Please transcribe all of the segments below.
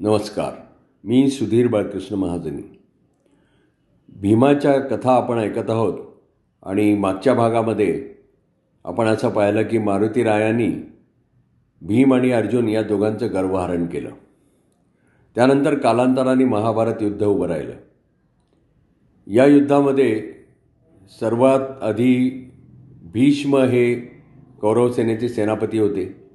नमस्कार. मी सुधीर बाळकृष्ण महाजनी. भीमाच्या कथा आपण ऐकत आहोत आणि मागच्या भागामध्ये आपण असं पाहिलं की मारुती रायांनी भीम आणि अर्जुन या दोघांचं गर्वहरण केलं. त्यानंतर कालांतराने महाभारत युद्ध उभं राहिलं. या युद्धामध्ये सर्वात आधी भीष्म हे कौरव सेनेचे सेनापती होते.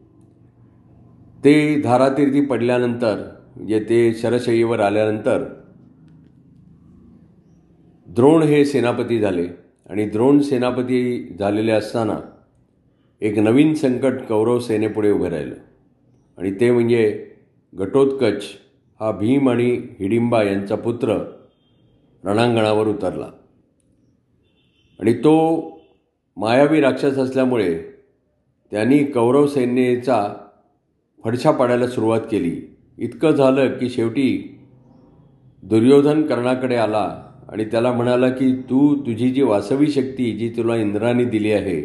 ते धारातीर्थी पडल्यानंतर म्हणजे ते शरशय्येवर आल्यानंतर द्रोण हे सेनापती झाले. आणि द्रोण सेनापती झालेले असताना एक नवीन संकट कौरव सेनेपुढे उभं राहिलं. आणि ते म्हणजे घटोत्कच हा भीम आणि हिडिंबा यांचा पुत्र रणांगणावर उतरला. आणि तो मायावी राक्षस असल्यामुळे त्यांनी कौरव सैन्याचा फडशा पाडायला सुरुवात केली. इतकं झालं की शेवटी दुर्योधन कर्णाकडे आला आणि त्याला म्हणाला की तू तुझी जी वासवी शक्ती जी तुला इंद्राने दिली आहे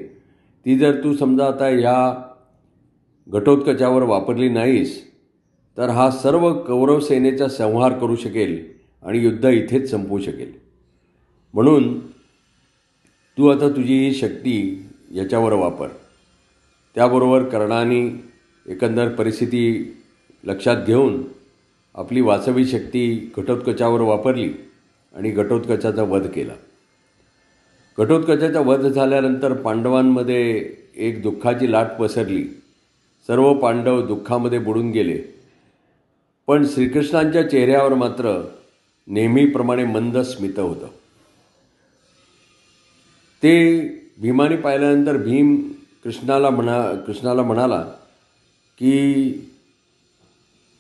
ती जर तू समजा आता ह्या घटोत्कचावर वापरली नाहीस तर हा सर्व कौरव सेनेचा संहार करू शकेल आणि युद्ध इथेच संपवू शकेल. म्हणून तू आता तुझी ही शक्ती याच्यावर वापर. त्याबरोबर कर्णाने एकंदर परिस्थिती लक्षात घेऊन आपली वाचवी शक्ती घटोत्कचावर वापरली आणि घटोत्कचाचा वध केला. घटोत्कचाचा वध झाल्यानंतर पांडवांमध्ये एक दुःखाची लाट पसरली. सर्व पांडव दुःखामध्ये बुडून गेले. पण श्रीकृष्णांच्या चेहऱ्यावर मात्र नेहमीप्रमाणे मंद स्मित होतं. ते भीमाने पाहिल्यानंतर भीम कृष्णाला म्हणा कृष्णाला म्हणाला की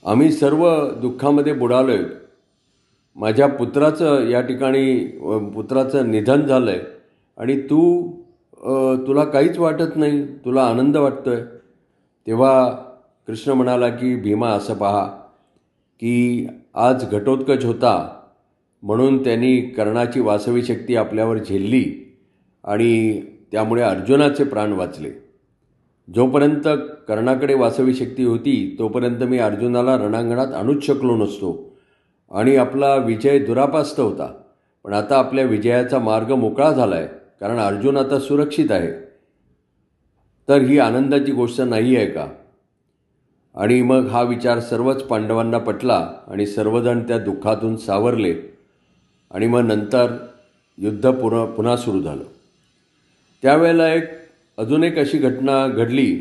आम्ही सर्व दुःखामध्ये बुडालो आहे माझ्या पुत्राचं या ठिकाणी पुत्राचं निधन झालं आहे आणि तू तुला काहीच वाटत नाही तुला आनंद वाटतो आहे तेव्हा कृष्ण म्हणाला की भीमा असं पहा की आज घटोत्कच होता. म्हणून त्यांनी कर्णाची वासवी शक्ती आपल्यावर झेलली आणि त्यामुळे अर्जुनाचे प्राण वाचले. जोपर्यंत कर्णाकडे वासवी शक्ती होती तोपर्यंत मी अर्जुनाला रणांगणात आणूच शकलो नसतो. आणि आपला विजय दुरापास्त होता. पण आता आपल्या विजयाचा मार्ग मोकळा झाला आहे कारण अर्जुन आता सुरक्षित आहे. तर ही आनंदाची गोष्ट नाही आहे का? आणि मग हा विचार सर्वच पांडवांना पटला आणि सर्वजण त्या दुःखातून सावरले. आणि मग नंतर युद्ध पुन्हा पुन्हा सुरू झालं. त्यावेळेला एक अजून एक अशी घटना घडली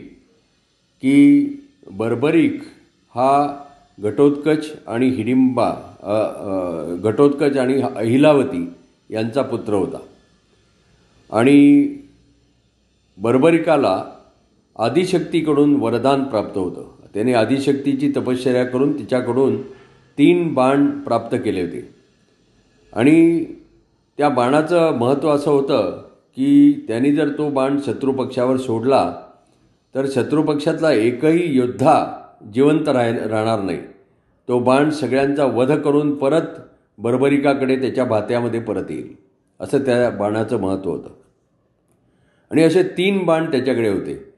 की बर्बरिक हा घटोत्कच आणि हिडिंबा घटोत्कच आणि अहिलावती यांचा पुत्र होता. आणि बर्बरिकाला आदिशक्तीकडून वरदान प्राप्त होतं. त्याने आदिशक्तीची तपश्चर्या करून तिच्याकडून तीन बाण प्राप्त केले होते. आणि त्या बाणाचं महत्त्व असं होतं की त्यांनी जर तो बाण शत्रुपक्षावर सोडला तर शत्रुपक्षातला एकही योद्धा जिवंत राह राहणार नाही. तो बाण सगळ्यांचा वध करून परत बर्बरिकाकडे त्याच्या भात्यामध्ये परत येईल. असं त्या बाणाचं महत्त्व होतं. आणि असे तीन बाण त्याच्याकडे होते.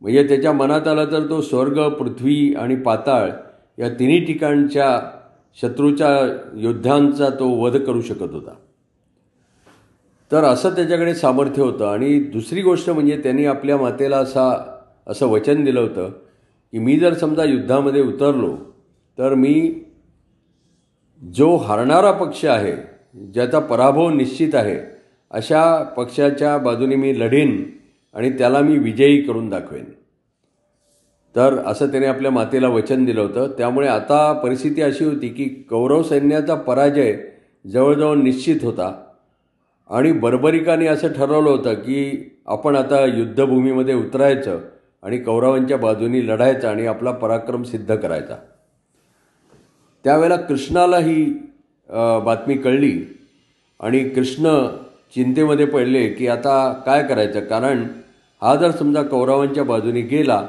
म्हणजे त्याच्या मनात आलं तर तो स्वर्ग पृथ्वी आणि पाताळ या तिन्ही ठिकाणच्या शत्रूच्या योद्ध्यांचा तो वध करू शकत होता. तर असं त्याच्याकडे सामर्थ्य होतं. आणि दुसरी गोष्ट म्हणजे त्यांनी आपल्या मातेला असा असं वचन दिलं होतं की मी जर समजा युद्धामध्ये उतरलो तर मी जो हरणारा पक्ष आहे ज्याचा पराभव निश्चित आहे अशा पक्षाच्या बाजूने मी लढेन आणि त्याला मी विजयी करून दाखवेन. तर असं त्याने आपल्या मातेला वचन दिलं होतं. त्यामुळे आता परिस्थिती अशी होती की कौरव सैन्याचा पराजय जवळजवळ निश्चित होता. आणि बर्बरिकाने असं ठरवलं होतं की आपण आता युद्धभूमीमध्ये उतरायचं आणि कौरवांच्या बाजूनी लढायचं आणि आपला पराक्रम सिद्ध करायचा. त्यावेळेला कृष्णाला ही बातमी कळली आणि कृष्ण चिंतेमध्ये पडले की आता काय करायचं? कारण हा जर समजा कौरवांच्या बाजूने गेला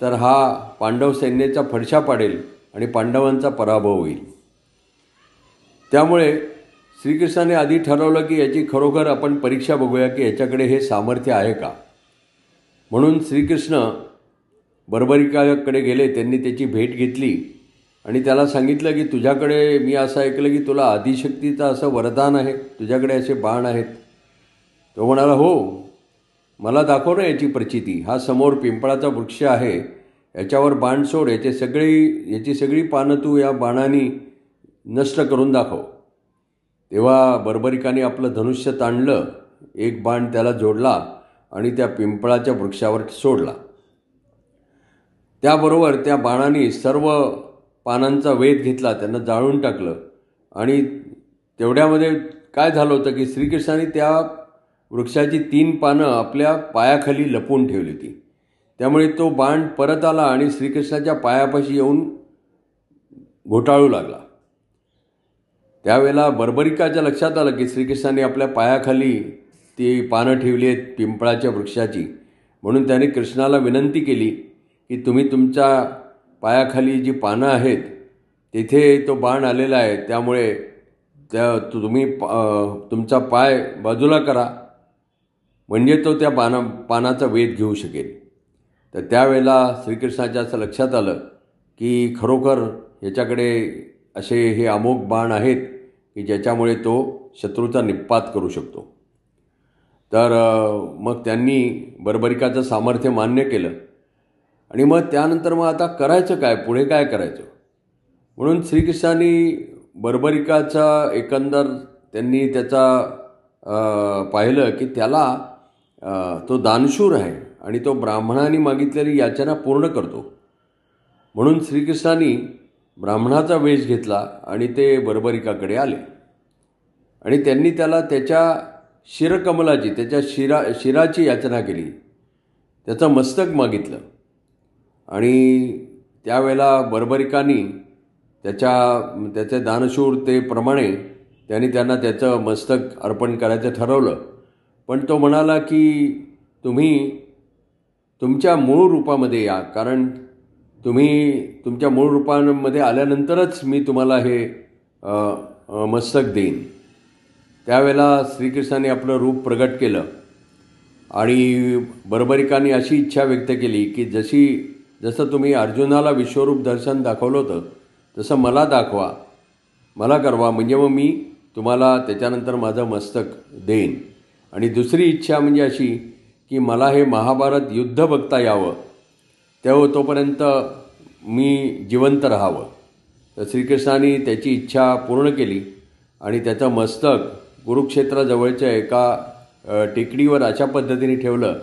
तर हा पांडव सैन्याचा फडशा पाडेल आणि पांडवांचा पराभव होईल. त्यामुळे श्रीकृष्णाने आधी ठरवलं की याची खरोखर आपण परीक्षा बघूया की याच्याकडे हे सामर्थ्य आहे का. म्हणून श्रीकृष्ण बर्बरिकाकडे गेले त्यांनी त्याची भेट घेतली आणि त्याला सांगितलं की तुझ्याकडे मी असं ऐकलं की तुला आदिशक्तीचं असं वरदान आहे तुझ्याकडे असे बाण आहेत. तो म्हणाला हो मला दाखव ना याची प्रचिती. हा समोर पिंपळाचा वृक्ष आहे याच्यावर बाण सोड याचे सगळी याची सगळी पानं तू या बाणाने नष्ट करून दाखव. तेव्हा बर्बरिकाने आपलं धनुष्य ताणलं एक बाण त्याला जोडला आणि त्या पिंपळाच्या वृक्षावर सोडला. त्याबरोबर त्या बाणाने सर्व पानांचा वेध घेतला त्यांना जाळून टाकलं आणि तेवढ्यामध्ये काय झालं होतं की श्रीकृष्णाने त्या वृक्षाची तीन पानं आपल्या पायाखाली लपवून ठेवली होती. त्यामुळे तो बाण परत आला आणि श्रीकृष्णाच्या पायापाशी येऊन घोटाळू लागला. त्यावेळेला बर्बरिकाच्या लक्षात आलं की श्रीकृष्णाने आपल्या पायाखाली ती पानं ठेवली आहेत पिंपळाच्या वृक्षाची. म्हणून त्याने कृष्णाला विनंती केली की तुम्ही तुमच्या पायाखाली जी पानं आहेत तिथे तो बाण आलेला आहे त्यामुळे त्या तुम्ही तुमचा पाय बाजूला करा. म्हणजे तो त्या पाना पानाचा वेध घेऊ शकेल. तर त्यावेळेला श्रीकृष्णाच्या असं लक्षात आलं की खरोखर ह्याच्याकडे असे हे अमोघ बाण आहेत की ज्याच्यामुळे तो शत्रूचा निपात करू शकतो. तर मग त्यांनी बर्बरिकाचं सामर्थ्य मान्य केलं आणि मग त्यानंतर मग आता करायचं काय? पुढे काय करायचं? म्हणून श्रीकृष्णांनी बर्बरिकाचा एकंदर त्यांनी त्याचा पाहिलं की त्याला तो दानशूर आहे आणि तो ब्राह्मणाने मागितलेली याचना पूर्ण करतो. म्हणून श्रीकृष्णांनी ब्राह्मणाचा वेश घेतला आणि ते बर्बरिकाकडे आले. आणि त्यांनी त्याला त्याच्या शिरकमलाची त्याच्या शिरा शिराची याचना केली. त्याचं मस्तक मागितलं. आणि त्यावेळेला बर्बरिकानी त्याच्या त्याचे दानशूरतेप्रमाणे त्यांनी त्यांना त्याचं मस्तक अर्पण करायचं ठरवलं. पण तो म्हणाला की तुम्ही तुमच्या मूळ रूपामध्ये या कारण तुम्ही तुमच्या मूळ रूपांमध्ये आल्यानंतरच मी तुम्हाला हे मस्तक देईन. त्यावेळेला श्रीकृष्णाने आपलं रूप प्रगट केलं आणि बर्बरिकांनी अशी इच्छा व्यक्त केली की जशी जसं तुम्ही अर्जुनाला विश्वरूप दर्शन दाखवलं होतं तसं मला दाखवा. मला करवा म्हणजे मग मी तुम्हाला त्याच्यानंतर माझं मस्तक देईन. आणि दुसरी इच्छा म्हणजे अशी की मला हे महाभारत युद्ध बघता यावं. तेव्हा तोपर्यंत मी जिवंत राहावं. तर श्रीकृष्णाने त्याची इच्छा पूर्ण केली आणि त्याचं मस्तक कुरुक्षेत्राजवळच्या एका टेकडीवर अशा पद्धतीने ठेवलं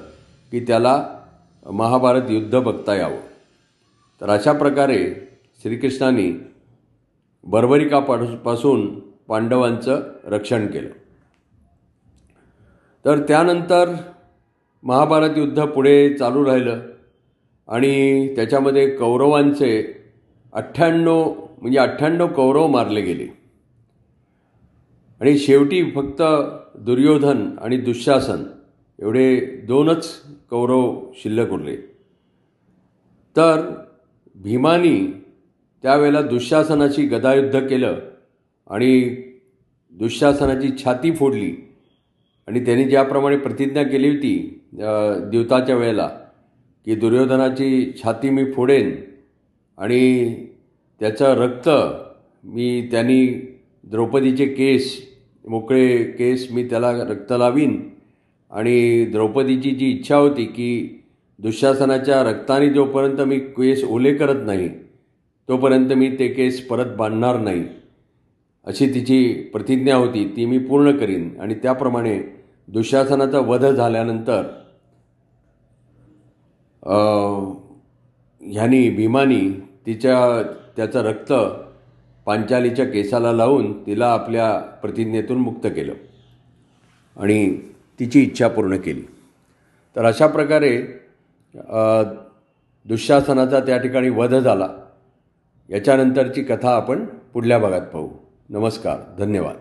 की त्याला महाभारत युद्ध बघता यावं. तर अशा प्रकारे श्रीकृष्णाने बर्बरिकापासून पांडवांचं रक्षण केलं. तर त्यानंतर महाभारत युद्ध पुढे चालू राहिलं. आणि त्याच्यामध्ये कौरवांचे अठ्ठ्याण्णव म्हणजे अठ्ठ्याण्णव कौरव मारले गेले. आणि शेवटी फक्त दुर्योधन आणि दुःशासन एवढे दोनच कौरव शिल्लक उरले. तर भीमानी त्यावेळेला दुःशासनाशी गदायुद्ध केलं आणि दुःशासनाची छाती फोडली. आणि त्यांनी ज्याप्रमाणे प्रतिज्ञा केली होती दिवताच्या वेळेला की दुर्योधनाची छाती मी फोडेन आणि त्याचं रक्त मी त्यांनी द्रौपदीचे केस मोकळे केस मी त्याला रक्त लावीन. आणि द्रौपदीची जी इच्छा होती की दुःशासनाच्या रक्ताने जोपर्यंत मी केस ओले करत नाही तोपर्यंत मी ते केस परत बांधणार नाही. अशी तिची प्रतिज्ञा होती ती मी पूर्ण करीन. आणि त्याप्रमाणे दुःशासनाचा वध झाल्यानंतर ह्यानी भीमानी तिच्या त्याचं रक्त पांचालीच्या केसाला लावून तिला आपल्या प्रतिज्ञेतून मुक्त केलं. आणि तिची इच्छा पूर्ण केली. तर अशा प्रकारे दुःशासनाचा त्या ठिकाणी वध झाला. याच्यानंतरची कथा आपण पुढल्या भागात पाहू. नमस्कार धन्यवाद.